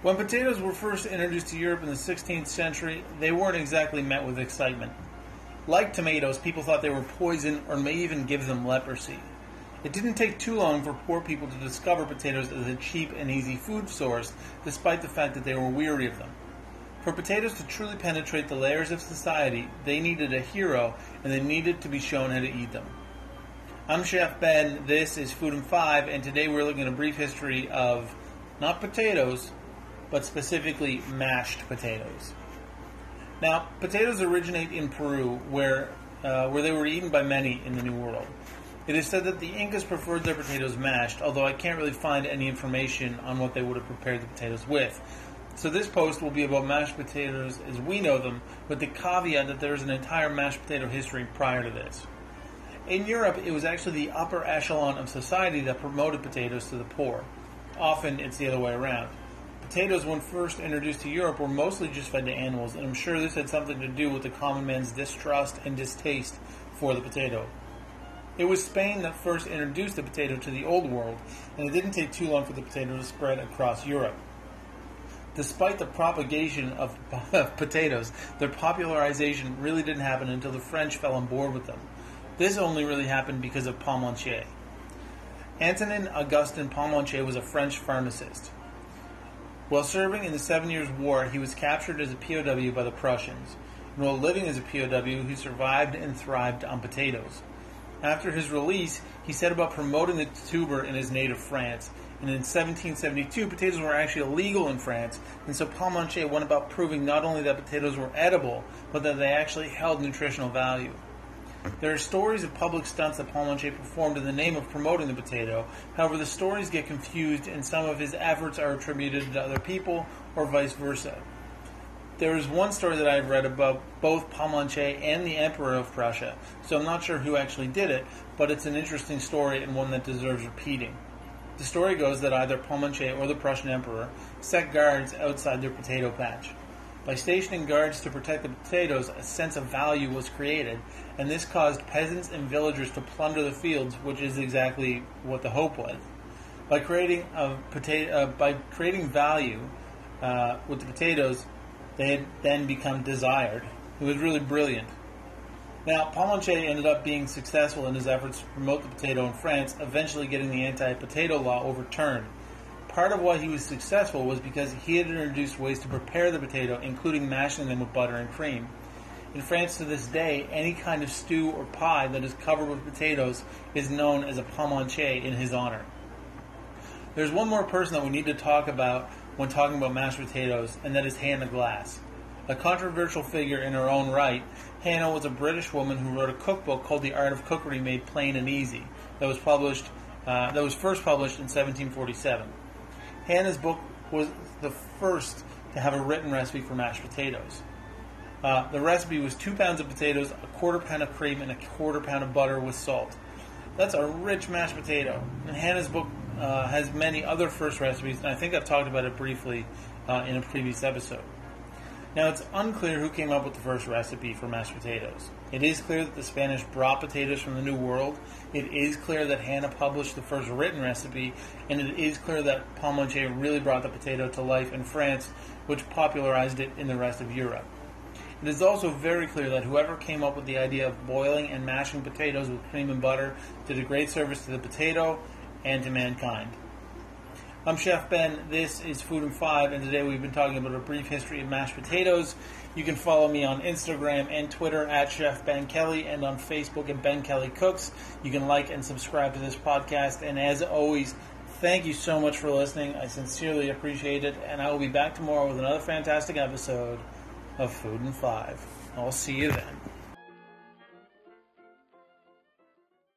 When potatoes were first introduced to Europe in the 16th century, they weren't exactly met with excitement. Like tomatoes, people thought they were poison or may even give them leprosy. It didn't take too long for poor people to discover potatoes as a cheap and easy food source, despite the fact that they were weary of them. For potatoes to truly penetrate the layers of society, they needed a hero and they needed to be shown how to eat them. I'm Chef Ben, this is Food in 5, and today we're looking at a brief history of not potatoes, but specifically mashed potatoes. Now, potatoes originate in Peru, where uh, where they were eaten by many in the New World. It is said that the Incas preferred their potatoes mashed, although I can't really find any information on what they would have prepared the potatoes with. So this post will be about mashed potatoes as we know them, with the caveat that there is an entire mashed potato history prior to this. In Europe, it was actually the upper echelon of society that promoted potatoes to the poor. Often, it's the other way around potatoes, when first introduced to Europe, were mostly just fed to animals, and I'm sure this had something to do with the common man's distrust and distaste for the potato. It was Spain that first introduced the potato to the Old World, and it didn't take too long for the potato to spread across Europe. Despite the propagation of potatoes, their popularization really didn't happen until the French fell on board with them. This only really happened because of Parmentier. Antonin Augustin Parmentier was a French pharmacist. While serving in the Seven Years' War, he was captured as a POW by the Prussians. And while living as a POW, he survived and thrived on potatoes. After his release, he set about promoting the tuber in his native France. And in 1772, potatoes were actually illegal in France, and so Parmentier went about proving not only that potatoes were edible, but that they actually held nutritional value. There are stories of public stunts that Parmentier performed in the name of promoting the potato. However, the stories get confused, and some of his efforts are attributed to other people, or vice versa. There is one story that I've read about both Parmentier and the Emperor of Prussia, so I'm not sure who actually did it, but it's an interesting story and one that deserves repeating. The story goes that either Parmentier or the Prussian Emperor set guards outside their potato patch. By stationing guards to protect the potatoes, a sense of value was created, and this caused peasants and villagers to plunder the fields, which is exactly what the hope was. By creating a potato, uh, by creating value uh, with the potatoes, they had then become desired. It was really brilliant. Now, Parmentier ended up being successful in his efforts to promote the potato in France, eventually getting the anti-potato law overturned part of why he was successful was because he had introduced ways to prepare the potato, including mashing them with butter and cream. In France to this day, any kind of stew or pie that is covered with potatoes is known as a parmentier in his honor. There's one more person that we need to talk about when talking about mashed potatoes, and that is Hannah Glasse. A controversial figure in her own right, Hannah was a British woman who wrote a cookbook called The Art of Cookery Made Plain and Easy that was published uh, that was first published in 1747. Hannah's book was the first to have a written recipe for mashed potatoes. Uh, the recipe was two pounds of potatoes, a quarter pound of cream, and a quarter pound of butter with salt. That's a rich mashed potato. And Hannah's book uh, has many other first recipes, and I think I've talked about it briefly uh, in a previous episode. Now, it's unclear who came up with the first recipe for mashed potatoes. It is clear that the Spanish brought potatoes from the New World. It is clear that Hannah published the first written recipe, and it is clear that Parmentier really brought the potato to life in France, which popularized it in the rest of Europe. It is also very clear that whoever came up with the idea of boiling and mashing potatoes with cream and butter did a great service to the potato and to mankind. I'm Chef Ben. This is Food in Five, and today we've been talking about a brief history of mashed potatoes. You can follow me on Instagram and Twitter at Chef Ben Kelly, and on Facebook at Ben Kelly Cooks. You can like and subscribe to this podcast. And as always, thank you so much for listening. I sincerely appreciate it, and I will be back tomorrow with another fantastic episode of Food in Five. I'll see you then.